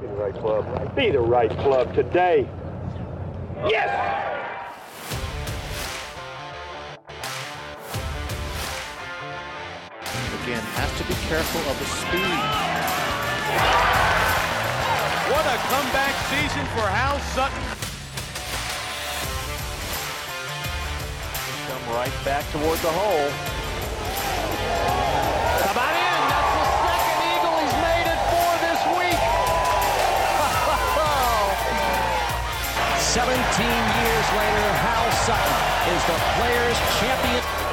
Be the right club. Be the right club today. Yes! Again, has to be careful of the speed. What a comeback season for Hal Sutton. Come right back toward the hole. 17 years later, Hal Sutton is the Players' Champion.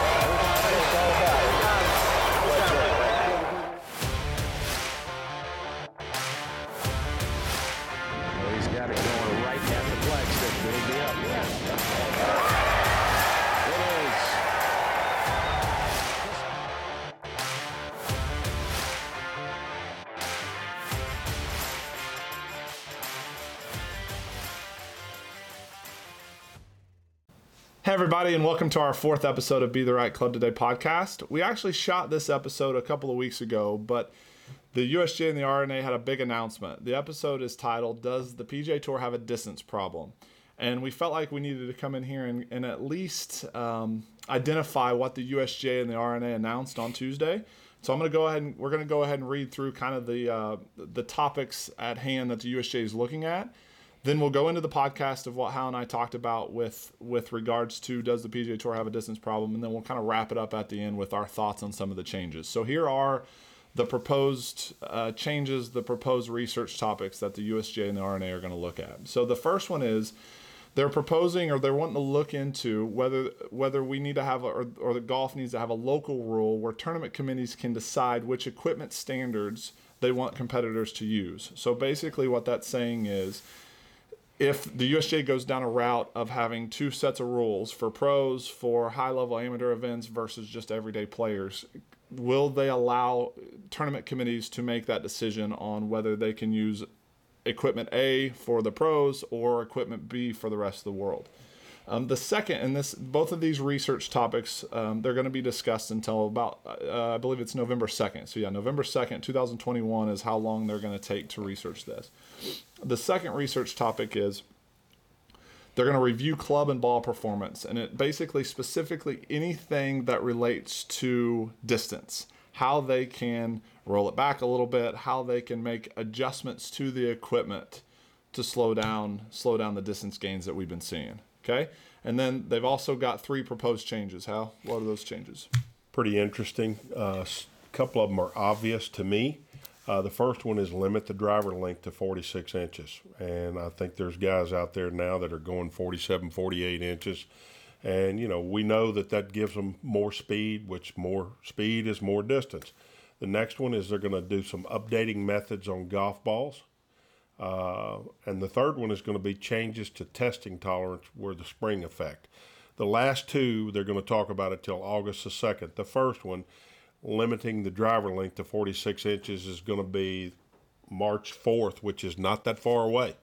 Everybody, and welcome to our fourth episode of Be the Right Club Today podcast. We actually shot this episode a couple of weeks ago, but the USGA and the R&A had a big announcement. The episode is titled, Does the PGA Tour Have a Distance Problem? And we felt like we needed to come in here and, and at least um, identify what the USGA and the R&A announced on Tuesday. So I'm going to go ahead and we're going to go ahead and read through kind of the uh, the topics at hand that the USGA is looking at. Then we'll go into the podcast of what Hal and I talked about with with regards to does the PGA Tour have a distance problem, and then we'll kind of wrap it up at the end with our thoughts on some of the changes. So here are the proposed uh, changes, the proposed research topics that the USGA and the R&A are going to look at. So the first one is they're proposing or they're wanting to look into whether whether we need to have a, or, or the golf needs to have a local rule where tournament committees can decide which equipment standards they want competitors to use. So basically what that's saying is if the USGA goes down a route of having two sets of rules for pros, for high level amateur events versus just everyday players, will they allow tournament committees to make that decision on whether they can use equipment A for the pros or equipment B for the rest of the world? Um, the second, and this, both of these research topics, um, they're going to be discussed until about, uh, I believe it's November 2nd. So, yeah, November 2nd, 2021 is how long they're going to take to research this. The second research topic is they're going to review club and ball performance, and it basically, specifically, anything that relates to distance, how they can roll it back a little bit, how they can make adjustments to the equipment to slow down, slow down the distance gains that we've been seeing. Okay, and then they've also got three proposed changes. How? What are those changes? pretty interesting. A couple of them are obvious to me. Uh, the first one is limit the driver length to 46 inches. And I think there's guys out there now that are going 47, 48 inches. And, you know, we know that that gives them more speed, which more speed is more distance. The next one is they're going to do some updating methods on golf balls. Uh, and the third one is going to be changes to testing tolerance where the spring effect. The last two, they're going to talk about it till August the 2nd. The first one, limiting the driver length to 46 inches, is going to be March 4th, which is not that far away.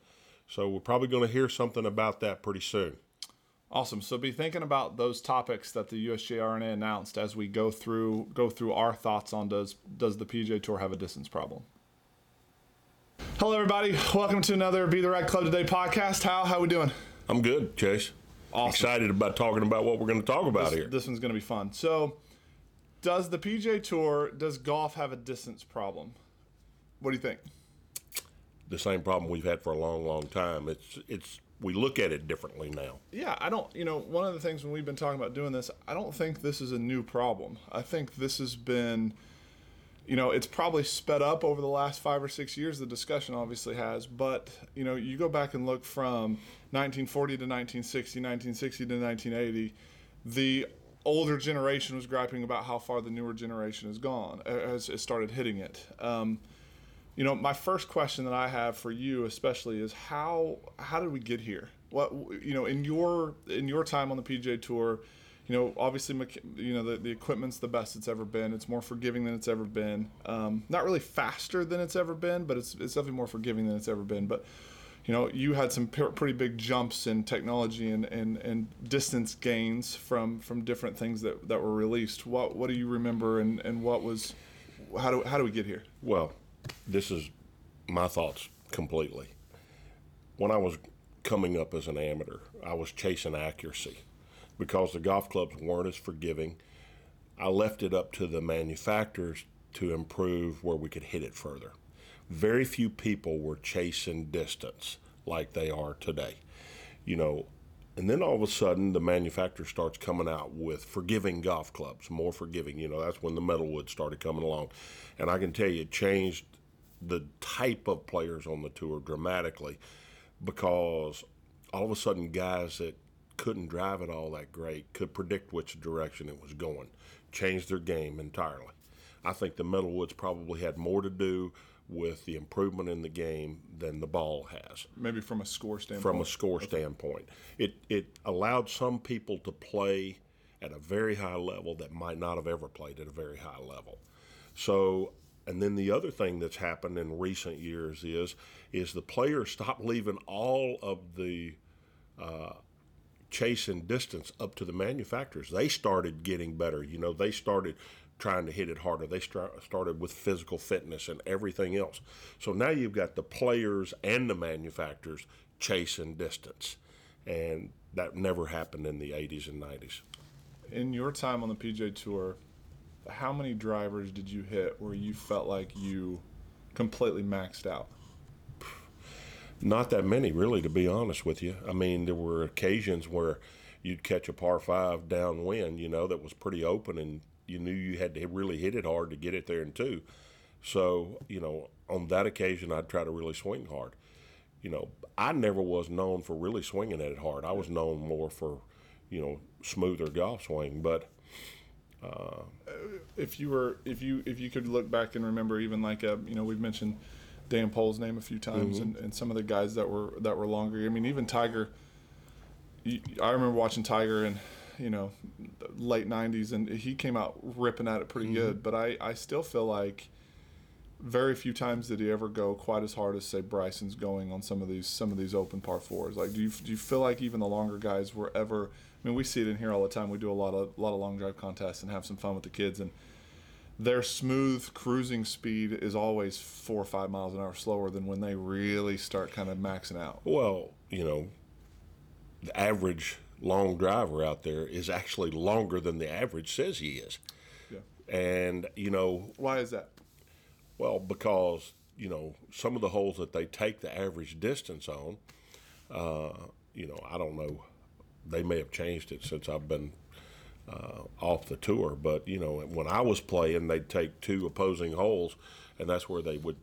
So we're probably going to hear something about that pretty soon. Awesome. So be thinking about those topics that the USGA R&A announced as we go through go through our thoughts on does does the PGA Tour have a distance problem? Hello, everybody. Welcome to another Be the Right Club Today podcast. How how we doing? I'm good, Chase. Awesome. Excited about talking about what we're going to talk about here. This one's going to be fun. So, does the PGA Tour does golf have a distance problem? What do you think? the same problem we've had for a long, long time. It's it's we look at it differently now. Yeah, I don't. You know, one of the things when we've been talking about doing this, I don't think this is a new problem. I think this has been, you know, it's probably sped up over the last five or six years. The discussion obviously has, but you know, you go back and look from 1940 to 1960, 1960 to 1980, the older generation was griping about how far the newer generation has gone, has, has started hitting it. Um, you know, my first question that I have for you, especially, is how how did we get here? What you know, in your in your time on the PGA Tour, you know, obviously, you know, the, the equipment's the best it's ever been. It's more forgiving than it's ever been. Um, not really faster than it's ever been, but it's it's definitely more forgiving than it's ever been. But you know, you had some pretty big jumps in technology and, and, and distance gains from, from different things that, that were released. What what do you remember and, and what was how do how do we get here? Well, this is my thoughts completely. When I was coming up as an amateur, I was chasing accuracy because the golf clubs weren't as forgiving. I left it up to the manufacturers to improve where we could hit it further. Very few people were chasing distance like they are today. You know, and then all of a sudden the manufacturer starts coming out with forgiving golf clubs, more forgiving. You know, that's when the metalwood started coming along. And I can tell you it changed the type of players on the tour dramatically because all of a sudden guys that couldn't drive it all that great could predict which direction it was going, changed their game entirely. I think the metalwoods probably had more to do with the improvement in the game than the ball has Maybe from a score standpoint. from a score standpoint. It it allowed some people to play at a very high level that might not have ever played at a very high level. So and then the other thing that's happened in recent years is is the players stopped leaving all of the uh, chase and distance up to the manufacturers. They started getting better. You know, they started trying to hit it harder. They start, started with physical fitness and everything else. So now you've got the players and the manufacturers chasing distance. And that never happened in the 80s and 90s. in your time on the PGA Tour, how many drivers did you hit where you felt like you completely maxed out? Not that many, really, to be honest with you. I mean, there were occasions where you'd catch a par five downwind, you know, that was pretty open, and you knew you had to really hit it hard to get it there in two. So, you know, on that occasion, I'd try to really swing hard. You know, I never was known for really swinging at it hard. I was known more for, you know, smoother golf swing. But uh, If you were, if you, if you could look back and remember, even like a, you know, we've mentioned Dan Pohl's name a few times, mm-hmm. and, and some of the guys that were that were longer. I mean, even Tiger. I remember watching Tiger in, you know, the late '90s, and he came out ripping at it pretty mm-hmm. good. But I, I still feel like very few times did he ever go quite as hard as say Bryson's going on some of these some of these open par fours. Like, do you do you feel like even the longer guys were ever? I mean, we see it in here all the time. We do a lot of a lot of long drive contests and have some fun with the kids, and their smooth cruising speed is always four or five miles an hour slower than when they really start kind of maxing out. Well, you know, the average long driver out there is actually longer than the average says he is. Yeah. And, you know, Why is that? well, because, you know, some of the holes that they take the average distance on, uh, you know, I don't know. They may have changed it since I've been uh, off the tour, but, you know, when I was playing, they'd take two opposing holes, and that's where they would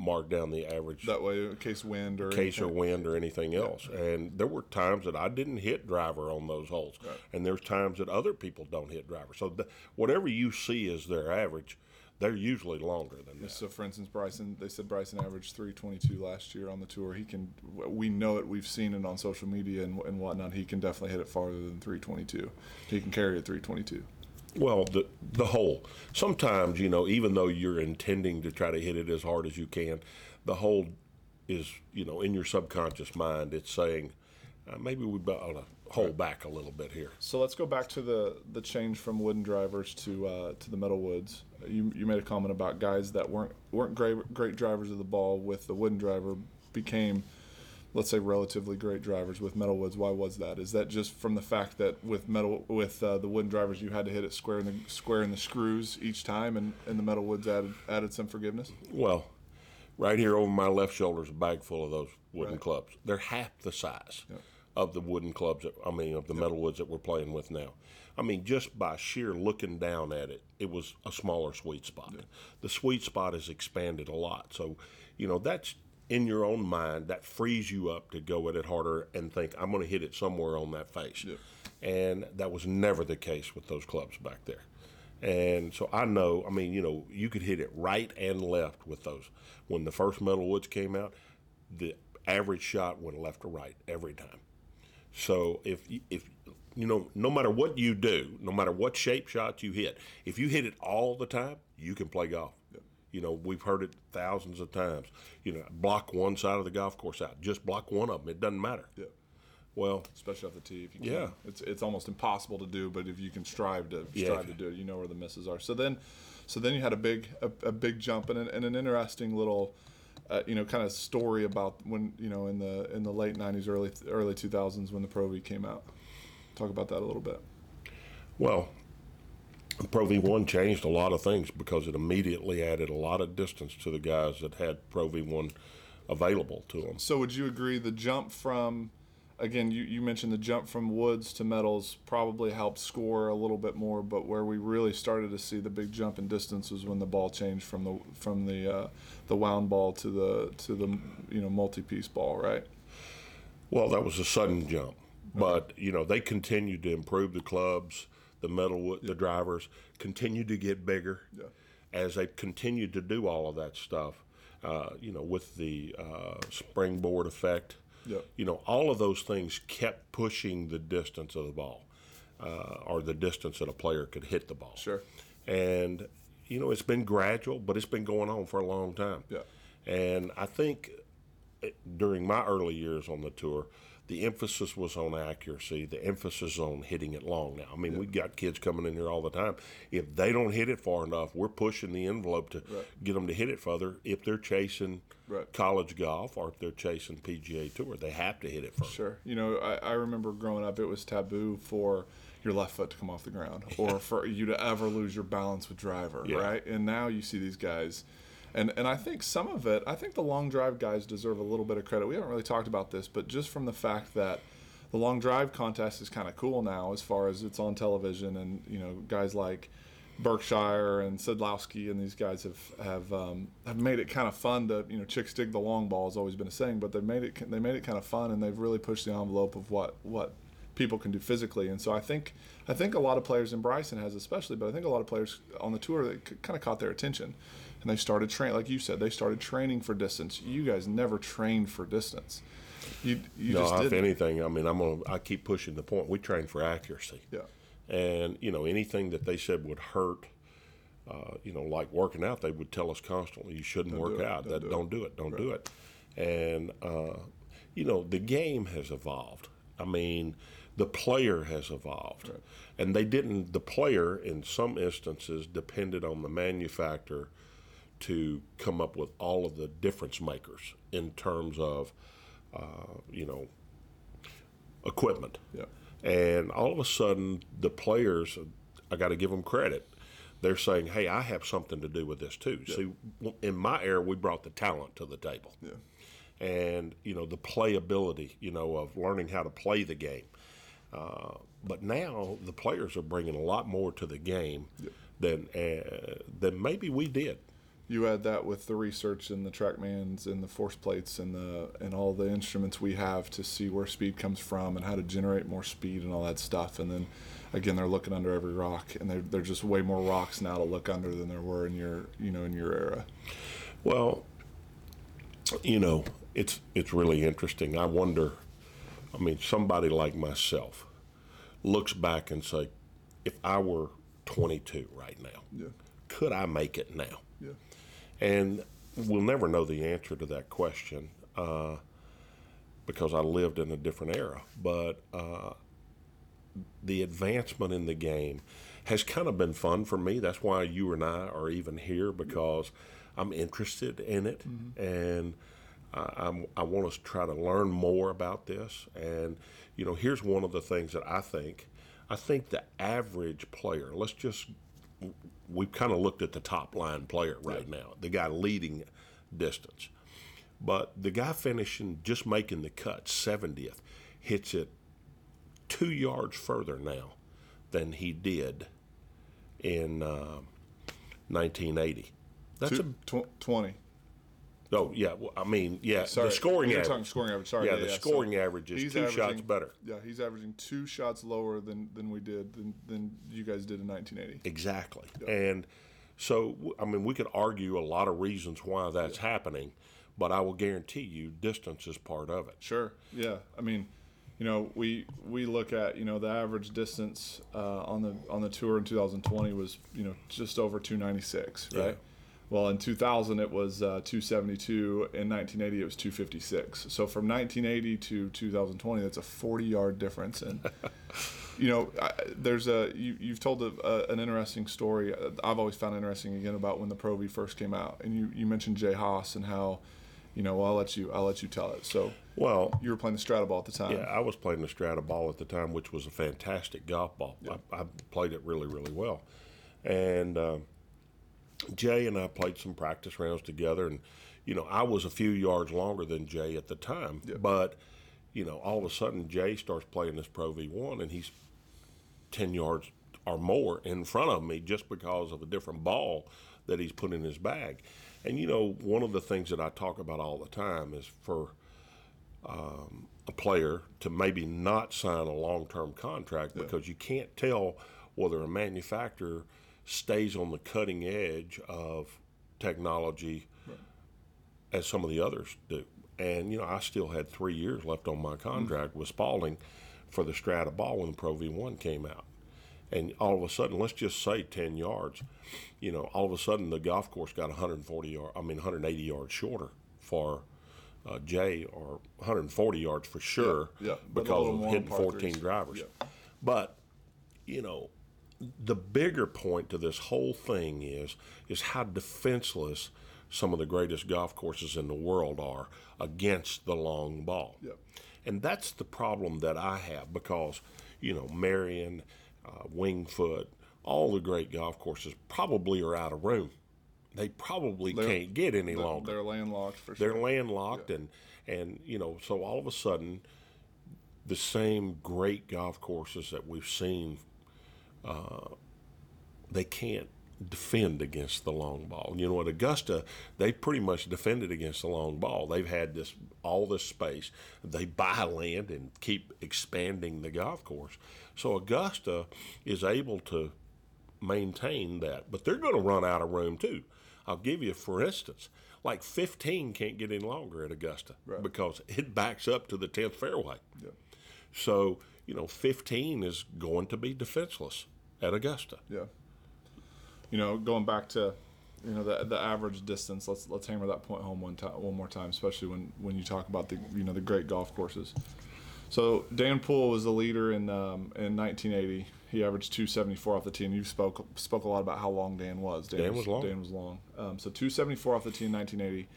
mark down the average That way, in case wind or case or anything. wind or anything else. And there were times that I didn't hit driver on those holes, and there's times that other people don't hit driver. So th- whatever you see as their average, they're usually longer than that. So, for instance, Bryson, they said Bryson averaged 322 last year on the tour. He can, we know it, we've seen it on social media and, and whatnot. He can definitely hit it farther than 322. He can carry it 322. Well, the the hole. Sometimes you know, even though you're intending to try to hit it as hard as you can, the hole is you know in your subconscious mind. It's saying uh, maybe we ought to hold back a little bit here. So let's go back to the the change from wooden drivers to uh, to the metal woods. You, you made a comment about guys that weren't weren't great great drivers of the ball with the wooden driver became, let's say, relatively great drivers with metal woods. Why was that? Is that just from the fact that with metal with uh, the wooden drivers you had to hit it square in the square in the screws each time, and, and the metal woods added added some forgiveness? Well, right here over my left shoulder is a bag full of those wooden Right. clubs. They're half the size of the wooden clubs. That, I mean, of the metal woods that we're playing with now. I mean, just by sheer looking down at it, it was a smaller sweet spot. The sweet spot has expanded a lot. So, you know, that's in your own mind. That frees you up to go at it harder and think, I'm going to hit it somewhere on that face. And that was never the case with those clubs back there. And so I know, I mean, you know, you could hit it right and left with those. When the first metal woods came out, the average shot went left or right every time. So if if you know, no matter what you do, no matter what shape shot you hit, if you hit it all the time, you can play golf. You know, we've heard it thousands of times. You know, block one side of the golf course out. Just block one of them. It doesn't matter. Yeah. Well, Especially off the tee, if you can. Yeah. it's it's almost impossible to do, but if you can strive to Yeah. strive to do it, you know where the misses are. So then, so then you had a big a, a big jump and an, and an interesting little uh, you know, kind of story about when you know in the in the late '90s, early early 2000s when the Pro V came out. Talk about that a little bit. Well, Pro V1 changed a lot of things because it immediately added a lot of distance to the guys that had Pro V1 available to them. So would you agree the jump from again you, you mentioned the jump from woods to metals probably helped score a little bit more, but where we really started to see the big jump in distance was when the ball changed from the from the uh, the wound ball to the to the you know multi piece ball, right? Well, that was a sudden jump, but you know they continued to improve the clubs, the metal, wood the drivers continued to get bigger Yeah. as they continued to do all of that stuff. Uh, you know, with the uh, springboard effect, Yep. you know, all of those things kept pushing the distance of the ball, uh, or the distance that a player could hit the ball. Sure. And you know, it's been gradual, but it's been going on for a long time. Yeah. And I think during my early years on the tour, the emphasis was on accuracy. The emphasis on hitting it long. Now, I mean, we've got kids coming in here all the time. If they don't hit it far enough, we're pushing the envelope to get them to hit it further. If they're chasing Right. college golf or if they're chasing PGA Tour, they have to hit it further. Sure. You know, I, I remember growing up, it was taboo for your left foot to come off the ground or for you to ever lose your balance with driver, Yeah. right? And now you see these guys. And, and I think some of it, I think the long drive guys deserve a little bit of credit. We haven't really talked about this, but just from the fact that the long drive contest is kind of cool now as far as it's on television and, you know, guys like Berkshire and Sadlowski and these guys have have um, have made it kind of fun to you know chicks dig the long ball has always been a saying, but they made it they made it kind of fun and they've really pushed the envelope of what what people can do physically. And so I think I think a lot of players in Bryson has especially, but I think a lot of players on the tour that kind of caught their attention and they started train like you said they started training for distance. You guys never trained for distance. You you no, just if didn't. anything, I mean, I'm gonna. I keep pushing the point. We train for accuracy. Yeah. And you know, anything that they said would hurt, uh, you know, like working out, they would tell us constantly, "You shouldn't Don't work out. don't that do it." don't do it. Don't do it." And uh, you know, the game has evolved. I mean, the player has evolved, and they didn't. The player, in some instances, depended on the manufacturer to come up with all of the difference makers in terms of, uh, you know, equipment. Yeah. And all of a sudden, the players, I got to give them credit. They're saying, "Hey, I have something to do with this too." See, in my era, we brought the talent to the table, Yeah. and you know the playability, you know, of learning how to play the game. Uh, but now the players are bringing a lot more to the game than uh, than maybe we did. You add that with the research and the trackmans and the force plates and the and all the instruments we have to see where speed comes from and how to generate more speed and all that stuff and then again they're looking under every rock and they're, they're just way more rocks now to look under than there were in your you know in your era Well, you know, it's it's really interesting. I wonder. I mean, somebody like myself looks back and say, if I were 22 right now, yeah could I make it now? And we'll never know the answer to that question uh, because I lived in a different era. But uh, the advancement in the game has kind of been fun for me. That's why you and I are even here because I'm interested in it and I, I'm, I want to try to learn more about this. And, you know, here's one of the things that I think. I think the average player, let's just we've kind of looked at the top line player right now, the guy leading distance. But the guy finishing, just making the cut, 70th, hits it two yards further now than he did in uh, 1980. That's Two, tw- 20 a oh yeah. Well, I mean yeah. sorry the scoring you're average. talking scoring average sorry Yeah, yeah, the yeah. scoring So average is two shots better. yeah he's averaging two shots lower than than we did than, than you guys did in 1980 Exactly. And so, I mean, we could argue a lot of reasons why that's happening, but I will guarantee you distance is part of it. Sure. Yeah. I mean, you know, we we look at you know the average distance uh, on the on the tour in 2020 was you know just over 296, right? Yeah. Well, in 2000 it was uh, 272. In 1980 it was 256. So from 1980 to 2020, that's a 40 yard difference. And you know, I, there's a you, you've told a, a, an interesting story. I've always found interesting again about when the Pro V first came out, and you you mentioned Jay Haas and how You know, well, I'll let you I'll let you tell it. So Well, you were playing the Strata ball at the time. Yeah, I was playing the Strata ball at the time, which was a fantastic golf ball. I, I played it really, really well. And uh, Jay and I played some practice rounds together, and you know, I was a few yards longer than Jay at the time, but you know, all of a sudden Jay starts playing this Pro V1, and he's ten yards or more in front of me just because of a different ball that he's put in his bag. And you know, one of the things that I talk about all the time is for um, a player to maybe not sign a long-term contract because you can't tell whether a manufacturer stays on the cutting edge of technology as some of the others do. And you know, I still had three years left on my contract with Spalding for the Strata ball when the Pro V1 came out. And all of a sudden, let's just say 10 yards, you know, all of a sudden the golf course got 140 yard, I mean 180 yards shorter for uh, Jay, or 140 yards for sure, Yeah, yeah, because of hitting 14 threes. drivers. Yeah. But you know, the bigger point to this whole thing is is how defenseless some of the greatest golf courses in the world are against the long ball. Yep. And that's the problem that I have because, you know, Merion, uh, Winged Foot, all the great golf courses probably are out of room. They probably They're- can't get any They're- longer. They're landlocked for sure. They're landlocked, and and you know, so all of a sudden, the same great golf courses that we've seen, uh, they can't defend against the long ball. You know, at Augusta, they pretty much defended against the long ball. They've had this all this space. They buy land and keep expanding the golf course. So Augusta is able to maintain that, but they're going to run out of room too. I'll give you, for instance, like 15 can't get any longer at Augusta Right. because it backs up to the 10th fairway. Yeah. So, you know, 15 is going to be defenseless at Augusta. Yeah. You know, going back to, you know, the the average distance. Let's let's hammer that point home one time, one more time, especially when when you talk about the you know the great golf courses. So Dan Pohl was the leader in um, in 1980. He averaged 274 off the tee. And you spoke spoke a lot about how long Dan was. Dan was long. Dan was long. Um, so 274 off the tee in 1980.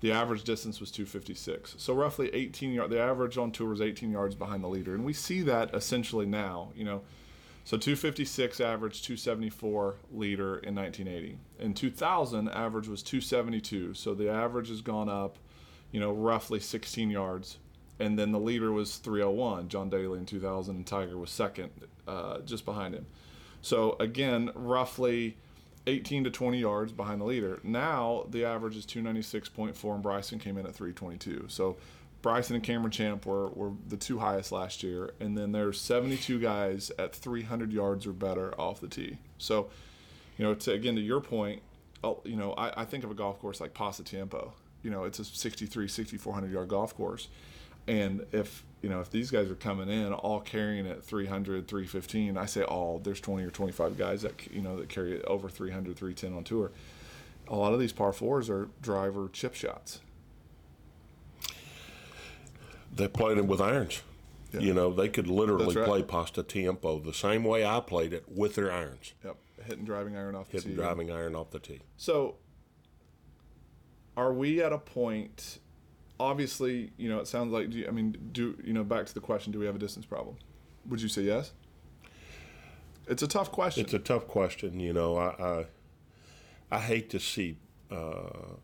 The average distance was 256. So roughly 18 yards. The average on tour was 18 yards behind the leader, and we see that essentially now. You know, so 256 average, 274 leader in 1980. In 2000, average was 272. So the average has gone up, you know, roughly 16 yards. And then the leader was 301, John Daly in 2000, and Tiger was second, uh, just behind him. So again, roughly 18 to 20 yards behind the leader. Now the average is 296.4, and Bryson came in at 322. So Bryson and Cameron Champ were, were the two highest last year, and then there's 72 guys at 300 yards or better off the tee. So, you know, to again to your point, oh, you know, I, I think of a golf course like Pasatiempo. You know, it's a 63, 6400 yard golf course, and if you know if these guys are coming in all carrying at 300, 315, I say all. There's 20 or 25 guys that you know that carry it over 300, 310 on tour. A lot of these par fours are driver chip shots. They played it with irons. Yeah. You know, they could literally right. play Pasatiempo the same way I played it with their irons, Yep, hitting driving iron off the hitting tee. driving iron off the tee. So, are we at a point? Obviously, you know, it sounds like. Do you, I mean, do you know? Back to the question: Do we have a distance problem? Would you say yes? It's a tough question. It's a tough question. You know, I I, I hate to see, uh,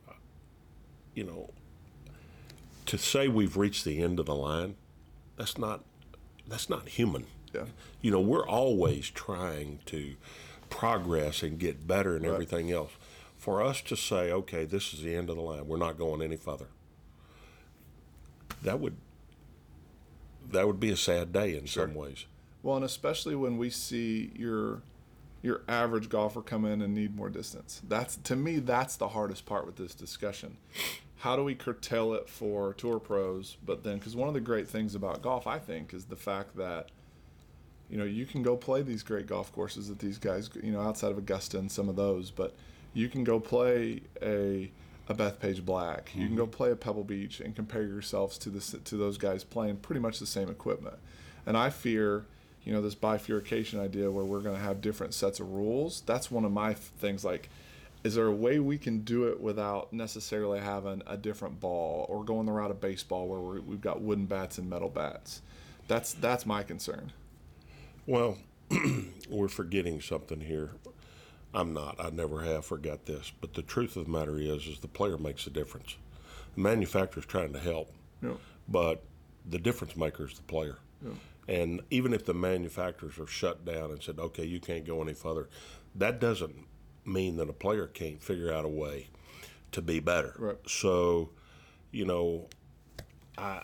you know, to say we've reached the end of the line. That's not that's not human. yeah, You know, we're always trying to progress and get better and Right. everything else. For us to say, okay, this is the end of the line, we're not going any further. That would that would be a sad day in some ways. Well, and especially when we see your your average golfer come in and need more distance. That's to me that's the hardest part with this discussion. How do we curtail it for tour pros? But then, because one of the great things about golf, I think, is the fact that you know you can go play these great golf courses that these guys, you know, outside of Augusta and some of those, but you can go play a a Bethpage Black. You can go mm-hmm. play a Pebble Beach and compare yourselves to this to those guys playing pretty much the same equipment. And I fear, you know, this bifurcation idea where we're going to have different sets of rules. That's one of my th- things. Like, is there a way we can do it without necessarily having a different ball or going the route of baseball where we're, we've got wooden bats and metal bats? That's that's my concern. Well, we're forgetting something here. I'm not. I never have forgot this. But the truth of the matter is, is the player makes the difference. The manufacturer's trying to help, Yeah. but the difference maker is the player. And even if the manufacturers are shut down and said, okay, you can't go any further, that doesn't mean that a player can't figure out a way to be better. Right. So, you know, I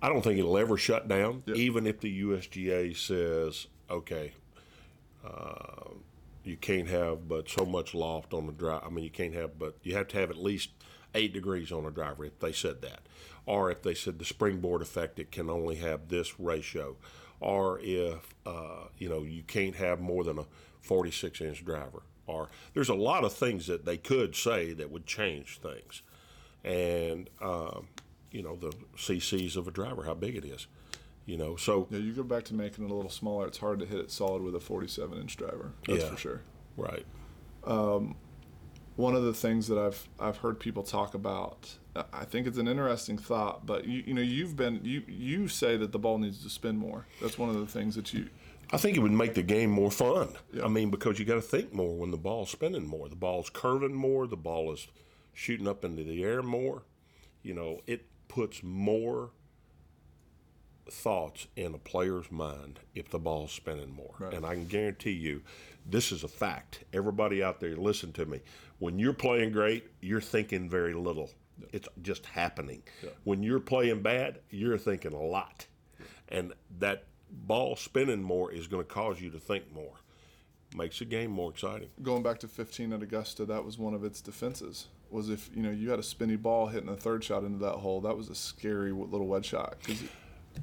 I don't think it'll ever shut down, Yeah. even if the USGA says, okay, uh, you can't have but so much loft on the drive. I mean, you can't have, but you have to have at least eight degrees on a driver if they said that. Or if they said the springboard effect, it can only have this ratio. Or if, uh, you know, you can't have more than a 46 inch driver. Or there's a lot of things that they could say that would change things. And, um, you know, the CCs of a driver, how big it is. You know, so Yeah, you go back to making it a little smaller. It's hard to hit it solid with a 47 inch driver. That's Yeah. for sure. right. One of the things that I've I've heard people talk about, uh, I think it's an interesting thought. But you you know you've been you you say that the ball needs to spin more. That's one of the things that you I think it would make the game more fun. Yeah. I mean, because you got to think more when the ball's spinning more. The ball's curving more. The ball is shooting up into the air more. You know, it puts more thoughts in a player's mind if the ball's spinning more. Right. And I can guarantee you, this is a fact. Everybody out there, listen to me. When you're playing great, you're thinking very little. It's just happening. When you're playing bad, you're thinking a lot. And that ball spinning more is going to cause you to think more. Makes the game more exciting. going back to 15 at Augusta, that was one of its defenses. Was if you know you had a spinny ball hitting a third shot into that hole, that was a scary little wedge shot.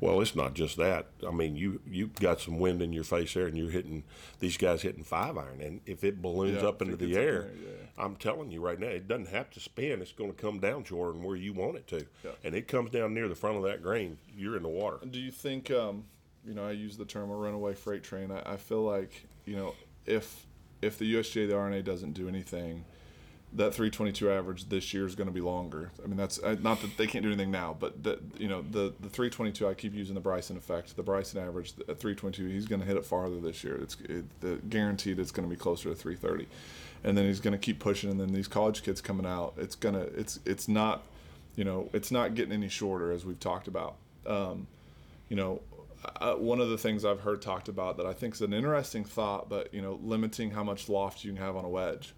Well, it's not just that. I mean, you you got some wind in your face there, and you're hitting these guys hitting five iron, and if it balloons Yeah, up into the air, there, yeah. I'm telling you right now, it doesn't have to spin. It's going to come down Jordan, where you want it to, Yeah. and it comes down near the front of that green. You're in the water. Do you think, um, you know, I use the term a runaway freight train. I, I feel like, you know, if if the USGA, the R&A doesn't do anything, that 322 average this year is going to be longer. I mean, that's not that they can't do anything now, but that you know, the the 322. I keep using the Bryson effect. The Bryson average at 322, he's going to hit it farther this year. It's it, the guaranteed it's going to be closer to 330, and then he's going to keep pushing. And then these college kids coming out, it's gonna it's it's not, you know, it's not getting any shorter as we've talked about. Um, you know, uh, one of the things I've heard talked about that I think is an interesting thought, but you know, limiting how much loft you can have on a wedge.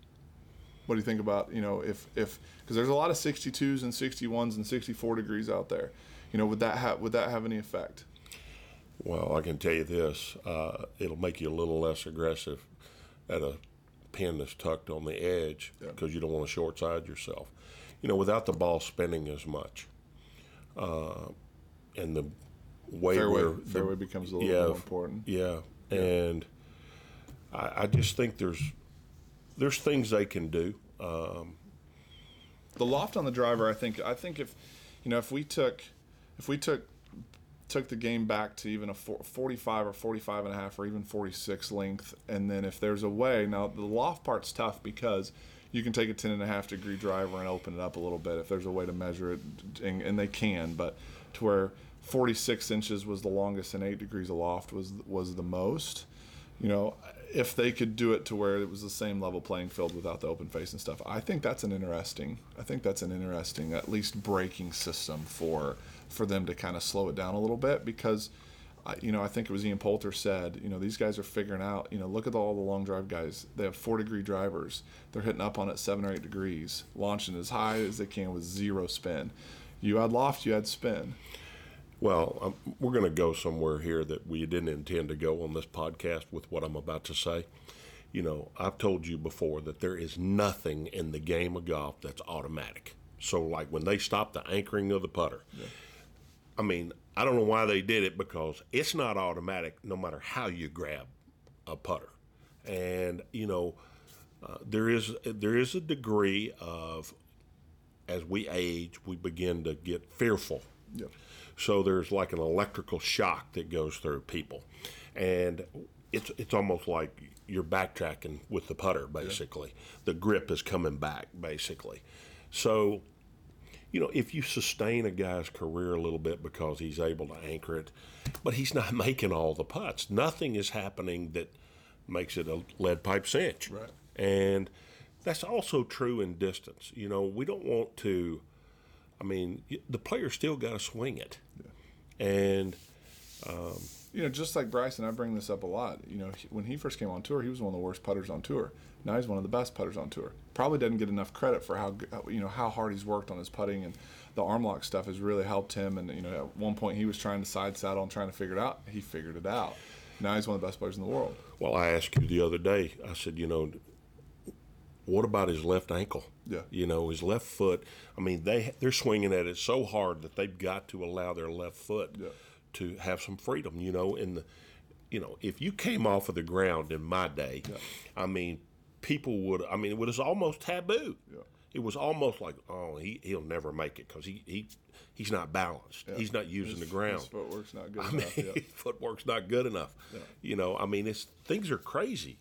What do you think about you know if if because there's a lot of 62s and 61s and 64 degrees out there, you know, would that have would that have any effect? Well, I can tell you this: uh, it'll make you a little less aggressive at a pin that's tucked on the edge Yeah. because you don't want to short side yourself. You know, without the ball spinning as much, uh, and the way Fairway we're- the- fairway becomes a little yeah, more important. Yeah, and I, I just think there's there's things they can do. Um, the loft on the driver i think i think if you know if we took if we took took the game back to even a 45 or 45 and a half or even 46 length and then if there's a way now the loft part's tough because you can take a 10 and a half degree driver and open it up a little bit if there's a way to measure it and, and they can but to where 46 inches was the longest and 8 degrees aloft was was the most you know, if they could do it to where it was the same level playing field without the open face and stuff, I think that's an interesting. I think that's an interesting, at least braking system for for them to kind of slow it down a little bit because, you know, I think it was Ian Poulter said, you know, these guys are figuring out. You know, look at all the long drive guys. They have four degree drivers. They're hitting up on it seven or eight degrees, launching as high as they can with zero spin. You had loft, you had spin. Well, um, we're going to go somewhere here that we didn't intend to go on this podcast with what I'm about to say. You know, I've told you before that there is nothing in the game of golf that's automatic. So, like when they stopped the anchoring of the putter, I mean, I don't know why they did it because it's not automatic no matter how you grab a putter. And, you know, uh, there is there is a degree of as we age, we begin to get fearful Yep. So there's like an electrical shock that goes through people, and it's it's almost like you're backtracking with the putter basically. The grip is coming back basically. So, you know, if you sustain a guy's career a little bit because he's able to anchor it, but he's not making all the putts. Nothing is happening that makes it a lead pipe cinch. Right. And that's also true in distance. You know, we don't want to. I mean, the player's still got to swing it. And um, You know, just like Bryson, I bring this up a lot. You know, when he first came on tour, he was one of the worst putters on tour. Now he's one of the best putters on tour. Probably doesn't get enough credit for how you know how hard he's worked on his putting and the arm lock stuff has really helped him. And you know, at one point he was trying to side saddle and trying to figure it out. He figured it out. Now he's one of the best players in the world. Well, I asked you the other day. I said, you know, what about his left ankle? Yeah. You know, his left foot. I mean, they they're swinging at it so hard that they've got to allow their left foot Yeah. to have some freedom. You know, in the, you know, if you came off of the ground in my day, I mean, people would. I mean, it was almost taboo. Yeah. It was almost like, oh, he he'll never make it because he he he's not balanced. He's not using the ground. His footwork's not good I mean, enough. Yeah. footwork's not good enough. You know, I mean, it's things are crazy.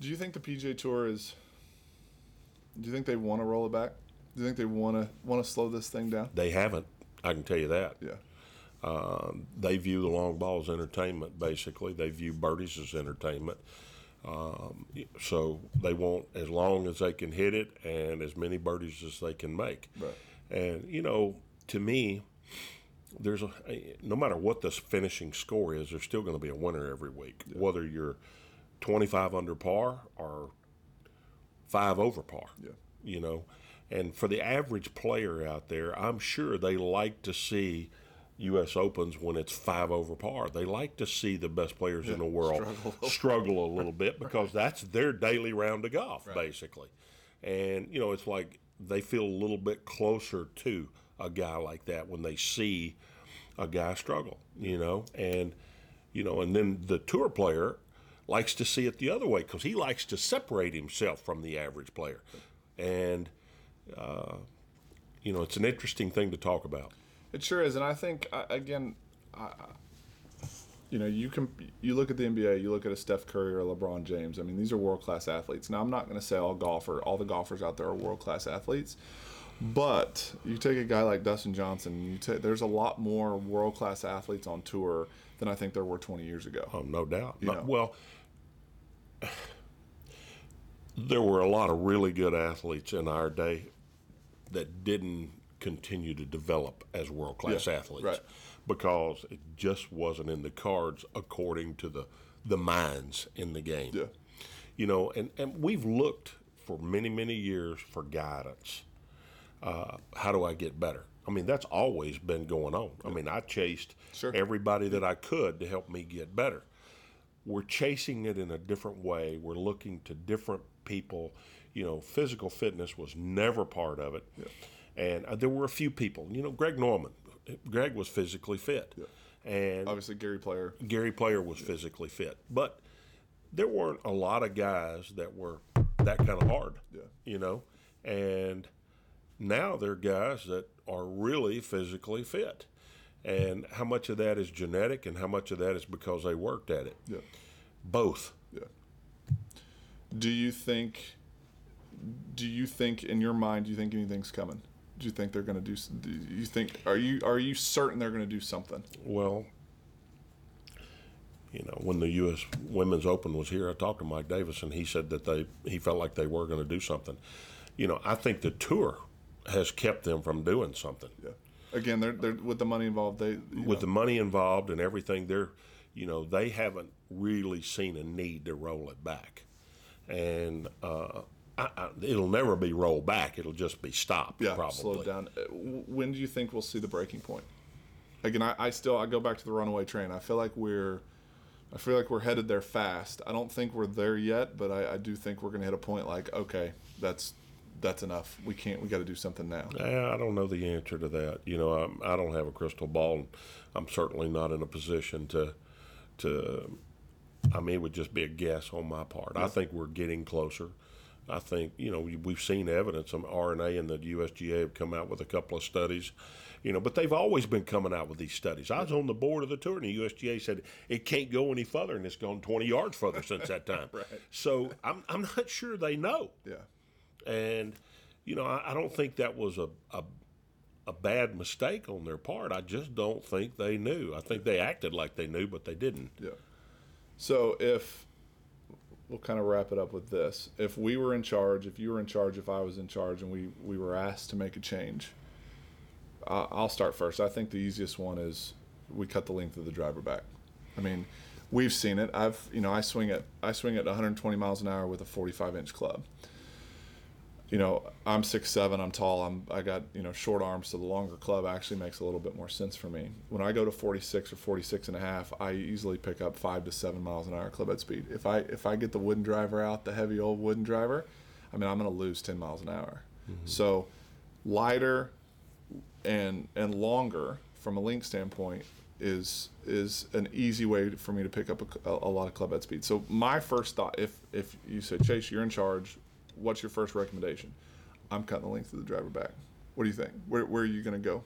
Do you think the PGA Tour is? Do you think they want to roll it back? Do you think they want to want to slow this thing down? They haven't. I can tell you that. Yeah. Um, they view the long ball as entertainment. Basically, they view birdies as entertainment. Um, so they want as long as they can hit it and as many birdies as they can make. Right. And you know, to me, there's a no matter what the finishing score is, there's still going to be a winner every week, whether you're 25 under par or five over par. Yeah. You know, and for the average player out there, I'm sure they like to see U.S. Opens when it's five over par. They like to see the best players in the world struggle, a little bit because that's their daily round of golf, basically. And you know, it's like they feel a little bit closer to a guy like that when they see a guy struggle. You know, and you know, and then the tour player likes to see it the other way because he likes to separate himself from the average player, and uh, you know, it's an interesting thing to talk about. It sure is, and I think uh, again, I, I- you know, you can you look at the NBA, you look at a Steph Curry or a LeBron James. I mean, these are world class athletes. Now, I'm not going to say all golfer, all the golfers out there are world class athletes, but you take a guy like Dustin Johnson, you take there's a lot more world class athletes on tour than I think there were 20 years ago. Oh, no doubt. No- well, there were a lot of really good athletes in our day that didn't continue to develop as world class Yeah, athletes right. because it just wasn't in the cards according to the the minds in the game. Yeah. You know, and, and we've looked for many, many years for guidance. Uh, how do I get better? I mean, that's always been going on. I mean, I chased Sure. everybody that I could to help me get better. We're chasing it in a different way. We're looking to different people. You know, physical fitness was never part of it. And uh, there were a few people. You know, Greg Norman. Greg was physically fit. And Obviously, Gary Player. Gary Player was physically fit, but there weren't a lot of guys that were that kind of hard. Yeah. You know, and now there are guys that are really physically fit, and how much of that is genetic, and how much of that is because they worked at it. Yeah. Both. Yeah. Do you think? Do you think in your mind? Do you think anything's coming? Do you think they're going to do? Do you think? Are you are you certain they're going to do something? Well, you know, when the U.S. Women's Open was here, I talked to Mike Davis, and he said that they he felt like they were going to do something. You know, I think the tour has kept them from doing something. Yeah. Again, they're they're with the money involved. They with know, the money involved and everything, they're, you know, they haven't really seen a need to roll it back, and uh, I, I, it'll never be rolled back. It'll just be stopped. yeah probably. slowed down. Uh, When do you think we'll see the breaking point? Again, I, I still I go back to the runaway train. I feel like we're. I feel like we're headed there fast. I don't think we're there yet, but I, I do think we're going to hit a point like, okay, that's that's enough. We can't. We got to do something now. I don't know the answer to that. You know, I'm, I don't have a crystal ball, and I'm certainly not in a position to, to. I mean, it would just be a guess on my part. I think we're getting closer. I think you know we- we've seen evidence. Some R&A and the USGA have come out with a couple of studies, you know, but they've always been coming out with these studies. I was on the board of the tour, and the USGA said it can't go any further, and it's gone 20 yards further since that time. right. So I'm I'm not sure they know, Yeah. And you know I, I don't think that was a, a a bad mistake on their part. I just don't think they knew. I think they acted like they knew, but they didn't. Yeah. So if we'll kind of wrap it up with this, if we were in charge, if you were in charge, if I was in charge, and we we were asked to make a change, I'll start first. I think the easiest one is we cut the length of the driver back. I mean, we've seen it. I've you know I swing at I swing at 120 miles an hour with a 45 inch club. You know, I'm six seven. I'm tall. I'm I got you know short arms, so the longer club actually makes a little bit more sense for me. When I go to 46 or 46 and a half, I easily pick up five to seven miles an hour club head speed. If I if I get the wooden driver out, the heavy old wooden driver, I mean I'm going to lose 10 miles an hour. Mm-hmm. So lighter and and longer from a link standpoint is is an easy way for me to pick up a, a, lot of club head speed. So my first thought, if if you say Chase, you're in charge, what's your first recommendation? I'm cutting the length of the driver back. What do you think? Where, where are you going to go?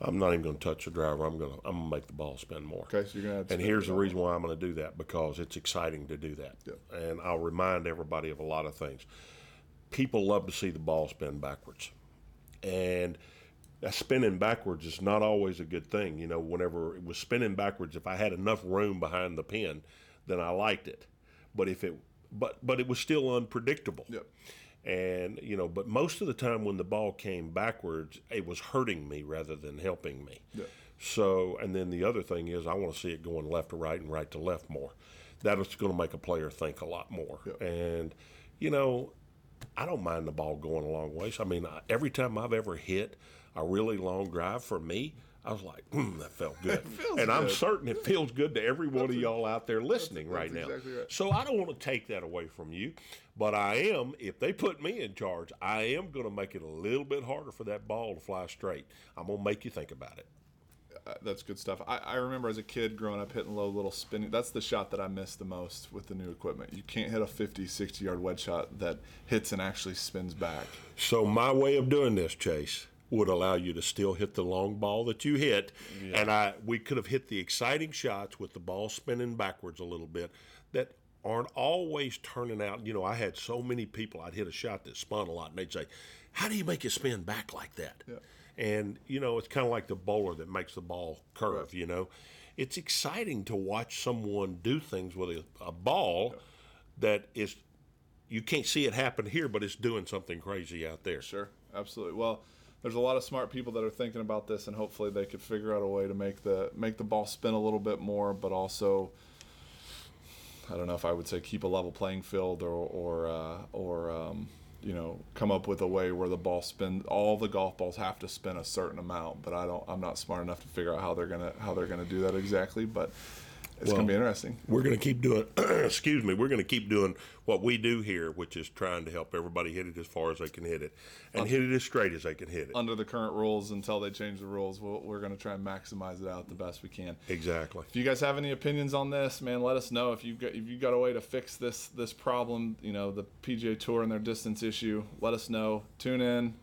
I'm not even going to touch the driver. I'm going to I'm going to make the ball spin more. Okay, so you're going to. And here's the reason why I'm going to do that because it's exciting to do that. Yep. And I'll remind everybody of a lot of things. People love to see the ball spin backwards. And that spinning backwards is not always a good thing. You know, whenever it was spinning backwards, if I had enough room behind the pin, then I liked it. But if it but but it was still unpredictable. Yep. And you know, but most of the time when the ball came backwards, it was hurting me rather than helping me. Yep. So, and then the other thing is, I want to see it going left to right and right to left more. That is going to make a player think a lot more. Yep. And you know, I don't mind the ball going a long ways. I mean, every time I've ever hit a really long drive for me, I was like, mm, that felt good. and I'm certain it feels good to every one of y'all out there listening right that's now. exactly right. So I don't want to take that away from you, but I am, if they put me in charge, I am going to make it a little bit harder for that ball to fly straight. I'm going to make you think about it. Uh, that's good stuff. I, I remember as a kid growing up hitting low little spinning. That's the shot that I miss the most with the new equipment. You can't hit a 50, 60 yard wedge shot that hits and actually spins back. So my way of doing this, Chase, would allow you to still hit the long ball that you hit, and I we could have hit the exciting shots with the ball spinning backwards a little bit that aren't always turning out. You know, I had so many people. I'd hit a shot that spun a lot, and they'd say, "How do you make it spin back like that?" Yeah. And you know, it's kind of like the bowler that makes the ball curve. You know, it's exciting to watch someone do things with a, a ball that is. You can't see it happen here, but it's doing something crazy out there. Sure, absolutely. Well, there's a lot of smart people that are thinking about this, and hopefully they could figure out a way to make the make the ball spin a little bit more, but also, I don't know if I would say keep a level playing field or or uh, or um, you know come up with a way where the ball spin all the golf balls have to spin a certain amount. But I don't. I'm not smart enough to figure out how they're gonna how they're gonna do that exactly. But it's gonna be interesting. We're going to keep doing, excuse me, we're going to keep doing what we do here, which is trying to help everybody hit it as far as they can hit it and hit it as straight as they can hit it. Under the current rules, until they change the rules, we'll, we're going to try and maximize it out the best we can. Exactly. If you guys have any opinions on this, man, let us know. If you've got if you've got a way to fix this this problem, you know the PGA Tour and their distance issue, let us know. Tune in,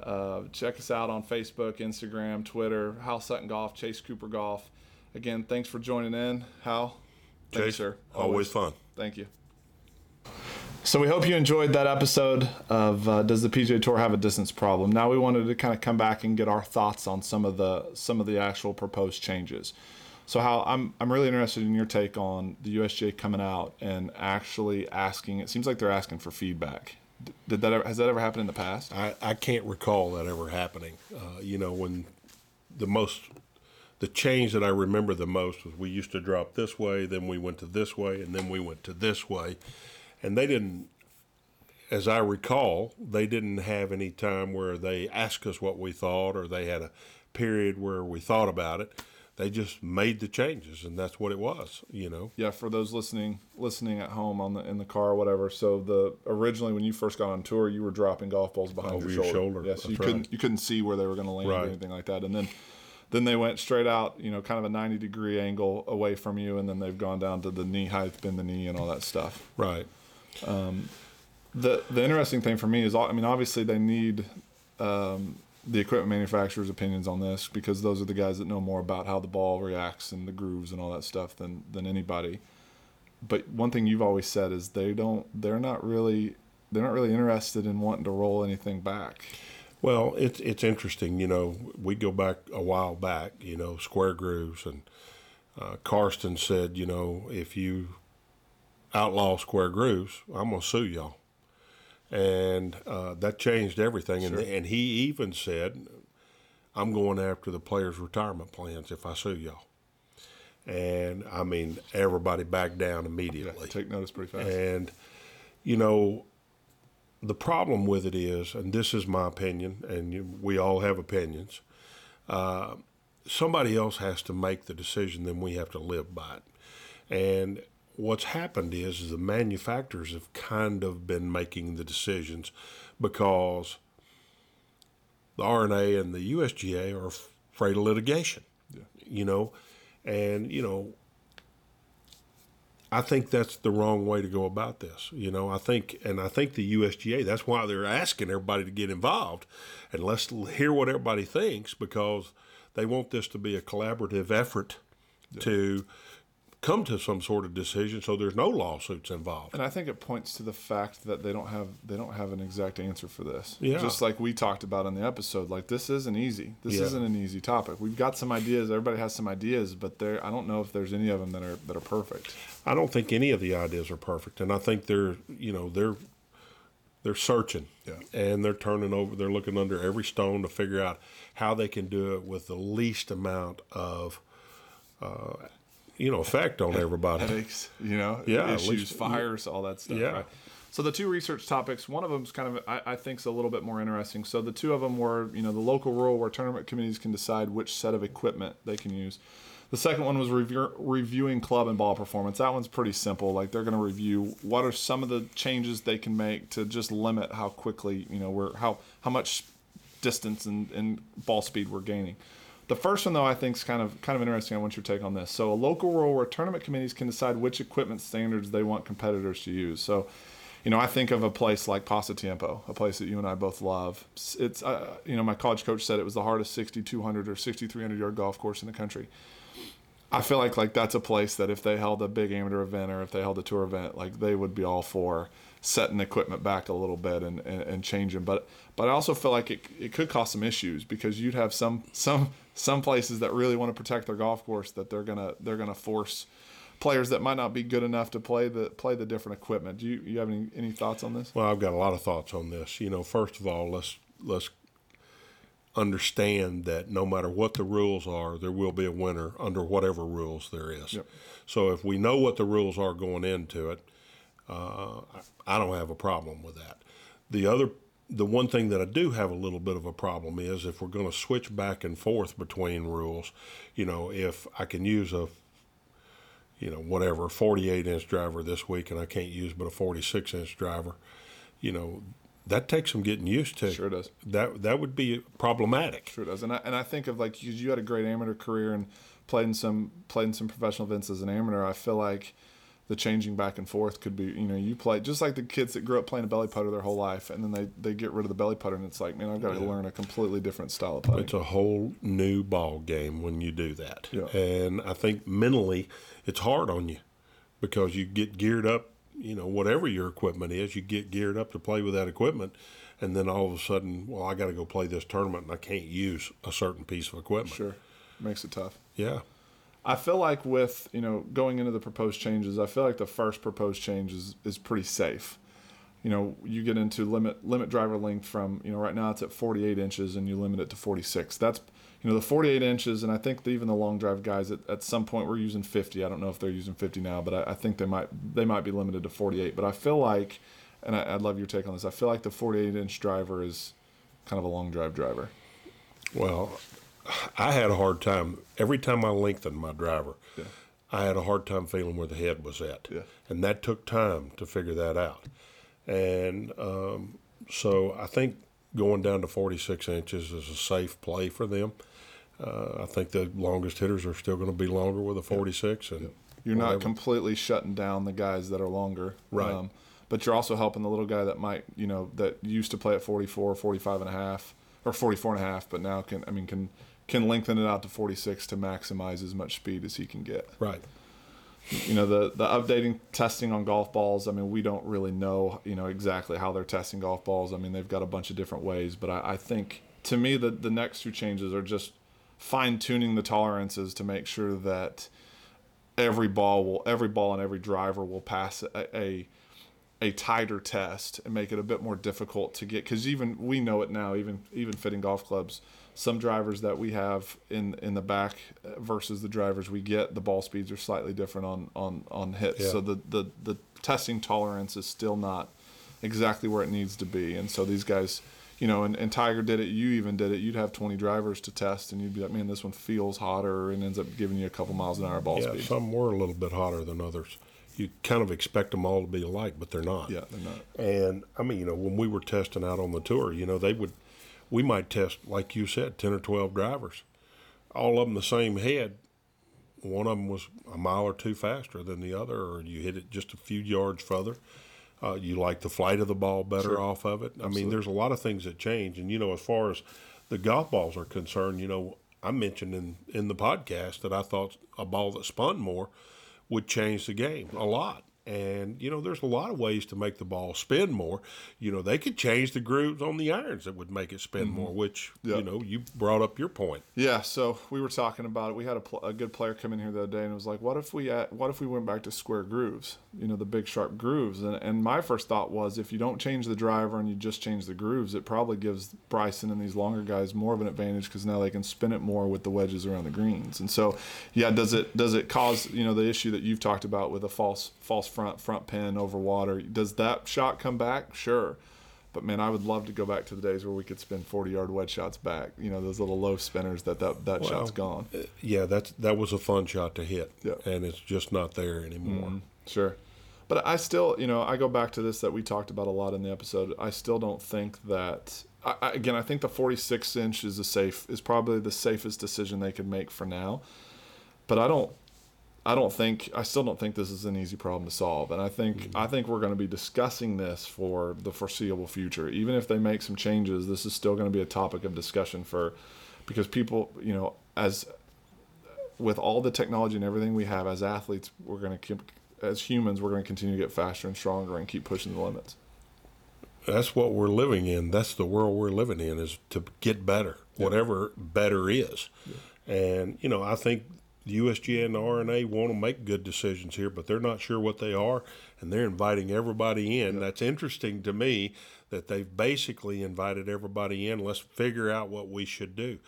uh, check us out on Facebook, Instagram, Twitter. Hal Sutton Golf, Chase Cooper Golf. Again, thanks for joining in, Hal. Thanks, Chase, sir. always fun. Thank you. So we hope you enjoyed that episode of uh, Does the PGA Tour have a distance problem? Now we wanted to kind of come back and get our thoughts on some of the some of the actual proposed changes. So how I'm I'm really interested in your take on the USGA coming out and actually asking. It seems like they're asking for feedback. Did that ever, has that ever happened in the past? I, I can't recall that ever happening. Uh, you know, when the most, the change that I remember the most was we used to drop this way, then we went to this way, and then we went to this way. And they didn't, as I recall, they didn't have any time where they asked us what we thought or they had a period where we thought about it. They just made the changes, and that's what it was, you know. Yeah, for those listening listening at home on the in the car or whatever. So the originally when you first got on tour, you were dropping golf balls behind Over your shoulder. shoulder, Yes, you that's couldn't you couldn't see where they were going to land or anything like that. And then then they went straight out, you know, kind of a 90 degree angle away from you, and then they've gone down to the knee height, bend the knee, and all that stuff. Right. The the interesting thing for me is, I mean, obviously they need um, the equipment manufacturers' opinions on this because those are the guys that know more about how the ball reacts and the grooves and all that stuff than than anybody. But one thing you've always said is they don't, they're not really, they're not really interested in wanting to roll anything back. Well, it's it's interesting. You know, we go back a while back. You know, square grooves, and uh, Karsten said, you know, if you outlaw square grooves, I'm gonna sue y'all, and uh, that changed everything. And and he even said, I'm going after the players' retirement plans if I sue y'all. And I mean, everybody backed down immediately. Take notice pretty fast. And, you know, the problem with it is, and this is my opinion, and you, we all have opinions, uh, somebody else has to make the decision, then we have to live by it. And what's happened is, is the manufacturers have kind of been making the decisions because the R&A and the USGA are afraid of litigation. You know, and you know, I think that's the wrong way to go about this. You know, I think, and I think the USGA, that's why they're asking everybody to get involved and let's hear what everybody thinks because they want this to be a collaborative effort to come to some sort of decision so there's no lawsuits involved. And I think it points to the fact that they don't have they don't have an exact answer for this. Yeah. Just like we talked about in the episode, like this isn't easy. This Yeah. isn't an easy topic. We've got some ideas. Everybody has some ideas, but there I don't know if there's any of them that are that are perfect. I don't think any of the ideas are perfect, and I think they're you know they're they're searching Yeah. and they're turning over they're looking under every stone to figure out how they can do it with the least amount of uh, you know effect on everybody. Headaches, you know, Yeah, issues, least- fires, all that stuff. Yeah. Right? So the two research topics, one of them is kind of I, I think is a little bit more interesting. So the two of them were you know the local rule where tournament committees can decide which set of equipment they can use. The second one was review, reviewing club and ball performance. That one's pretty simple. Like they're going to review what are some of the changes they can make to just limit how quickly you know we're how how much distance and, and ball speed we're gaining. The first one though I think is kind of kind of interesting. I want your take on this. So a local rule where tournament committees can decide which equipment standards they want competitors to use. So you know, I think of a place like Pasatiempo, a place that you and I both love. It's, uh, you know, my college coach said it was the hardest 6,200 or 6,300 yard golf course in the country. I feel like like that's a place that if they held a big amateur event or if they held a tour event, like they would be all for setting equipment back a little bit and, and, and changing. But but I also feel like it, it could cause some issues because you'd have some some some places that really want to protect their golf course that they're gonna they're gonna force players that might not be good enough to play the play the different equipment. Do you, you have any, any thoughts on this? Well, I've got a lot of thoughts on this. You know, first of all, let's let's understand that no matter what the rules are, there will be a winner under whatever rules there is. Yep. So if we know what the rules are going into it, uh, I don't have a problem with that. The other, the one thing that I do have a little bit of a problem is if we're going to switch back and forth between rules, you know, if I can use a you know, whatever, 48 inch driver this week and I can't use but a 46 inch driver, you know, that takes some getting used to. Sure does. That that would be problematic. Sure does. And I, and I think of like you, you had a great amateur career and played in some played in some professional events as an amateur. I feel like the changing back and forth could be you know you play just like the kids that grew up playing a belly putter their whole life and then they, they get rid of the belly putter and it's like man I've got to learn a completely different style of putting. It's a whole new ball game when you do that. Yeah. And I think mentally it's hard on you because you get geared up, you know, whatever your equipment is, you get geared up to play with that equipment. And then all of a sudden, well, I got to go play this tournament and I can't use a certain piece of equipment. Sure, makes it tough. Yeah. I feel like with you know going into the proposed changes, I feel like the first proposed change is, is pretty safe. You know, you get into limit limit driver length from you know right now it's at 48 inches and you limit it to 46. That's you know the 48 inches, and I think that even the long drive guys at, at some point were using 50. I don't know if they're using 50 now, but I, I think they might they might be limited to 48. But I feel like, and I, I'd love your take on this. I feel like the 48 inch driver is kind of a long drive driver. Well, I had a hard time every time I lengthened my driver. Yeah. I had a hard time feeling where the head was at, Yeah. and that took time to figure that out. And um, so I think going down to 46 inches is a safe play for them. Uh, I think the longest hitters are still going to be longer with a 46, and You're not completely shutting down the guys that are longer. Right. but you're also helping the little guy that might, you know, that used to play at 44, 45 and a half, or 44 and a half, but now can, I mean, can can lengthen it out to 46 to maximize as much speed as he can get. Right. You know, the the updating testing on golf balls. I mean, we don't really know, you know, exactly how they're testing golf balls. I mean, they've got a bunch of different ways, but I, I think to me the the next two changes are just fine tuning the tolerances to make sure that every ball will every ball and every driver will pass a, a a tighter test and make it a bit more difficult to get because even we know it now even even fitting golf clubs some drivers that we have in in the back versus the drivers we get the ball speeds are slightly different on on on hits Yeah. so the, the the testing tolerance is still not exactly where it needs to be and so these guys you know and, and tiger did it you even did it you'd have 20 drivers to test and you'd be like man this one feels hotter and ends up giving you a couple miles an hour ball Yeah, speed some were a little bit hotter than others. You kind of expect them all to be alike, but they're not. yeah they're not And I mean, you know, when we were testing out on the tour, you know, they would, we might test, like you said, 10 or 12 drivers, all of them the same head. One of them was a mile or two faster than the other, or you hit it just a few yards further. Uh, you like the flight of the ball better off of it. I mean, there's a lot of things that change. And, you know, as far as the golf balls are concerned, you know, I mentioned in, in the podcast that I thought a ball that spun more would change the game a lot. And, you know, there's a lot of ways to make the ball spin more. You know, they could change the grooves on the irons that would make it spin mm-hmm. more, which, Yeah. you know, you brought up your point. Yeah, so we were talking about it. We had a, pl- a good player come in here the other day, and it was like, "What if we at, what if we went back to square grooves? You know, the big sharp grooves." And, and my first thought was, if you don't change the driver and you just change the grooves, it probably gives Bryson and these longer guys more of an advantage because now they can spin it more with the wedges around the greens. And so, yeah, does it does it cause you know the issue that you've talked about with a false false front front pin over water? Does that shot come back? Sure. But man, I would love to go back to the days where we could spin 40 yard wedge shots back. You know, those little low spinners that that, that shot's gone. Uh, yeah, that's that was a fun shot to hit. Yeah. And it's just not there anymore. Mm-hmm. Sure. But I still, you know, I go back to this that we talked about a lot in the episode. I still don't think that. I, I, again, I think the 46 inch is a safe is probably the safest decision they could make for now. But I don't. I don't think I still don't think this is an easy problem to solve, and I think mm-hmm. I think we're going to be discussing this for the foreseeable future. Even if they make some changes, this is still going to be a topic of discussion for because people, you know, as with all the technology and everything we have as athletes, we're going to keep as humans, we're going to continue to get faster and stronger and keep pushing the limits. That's what we're living in. That's the world we're living in is to get better, whatever better is. And, you know, I think the USGA and the R&A want to make good decisions here, but they're not sure what they are, and they're inviting everybody in. That's interesting to me that they've basically invited everybody in. Let's figure out what we should do.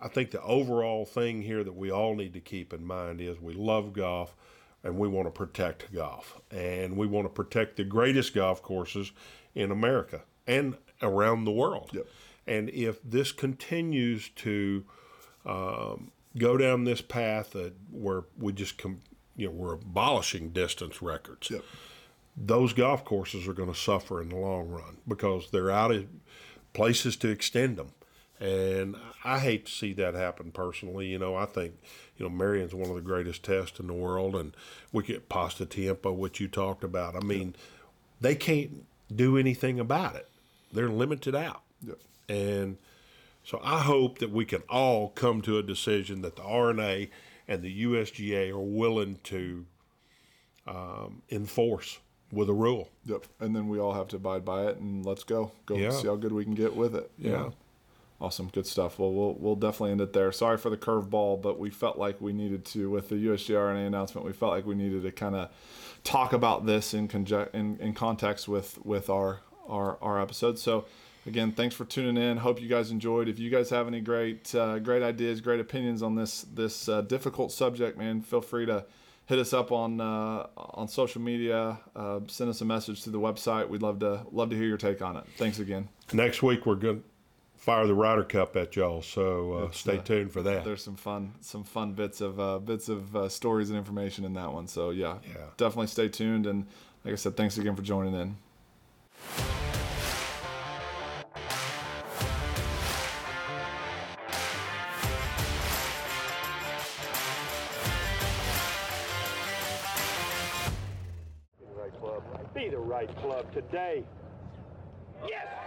I think the overall thing here that we all need to keep in mind is we love golf and we want to protect golf. And we want to protect the greatest golf courses in America and around the world. Yep. And if this continues to um, go down this path that where we just com- you know we're abolishing distance records, Yep. those golf courses are going to suffer in the long run because they're out of places to extend them. And I hate to see that happen personally. You know, I think, you know, Merion's one of the greatest tests in the world, and we get Pasatiempo, which you talked about. I mean, they can't do anything about it. They're limited out. Yep. And so I hope that we can all come to a decision that the R&A and the USGA are willing to um, enforce with a rule. Yep. And then we all have to abide by it, and let's go. Go Yeah. see how good we can get with it. Yeah. know? Awesome. Good stuff. Well, we'll we'll definitely end it there. Sorry for the curveball, but we felt like we needed to with the USGRNA announcement. We felt like we needed to kind of talk about this in conject in, in context with with our our our episode. So. Again, thanks for tuning in. Hope you guys enjoyed. If you guys have any great, uh, great ideas, great opinions on this this uh, difficult subject, man, feel free to hit us up on uh, on social media. Uh, send us a message through the website. We'd love to love to hear your take on it. Thanks again. Next week we're going to fire the Ryder Cup at y'all, so uh, stay tuned for that. There's some fun some fun bits of uh, bits of uh, stories and information in that one. So yeah, Yeah. definitely stay tuned. And like I said, thanks again for joining in. Right club today. Yes!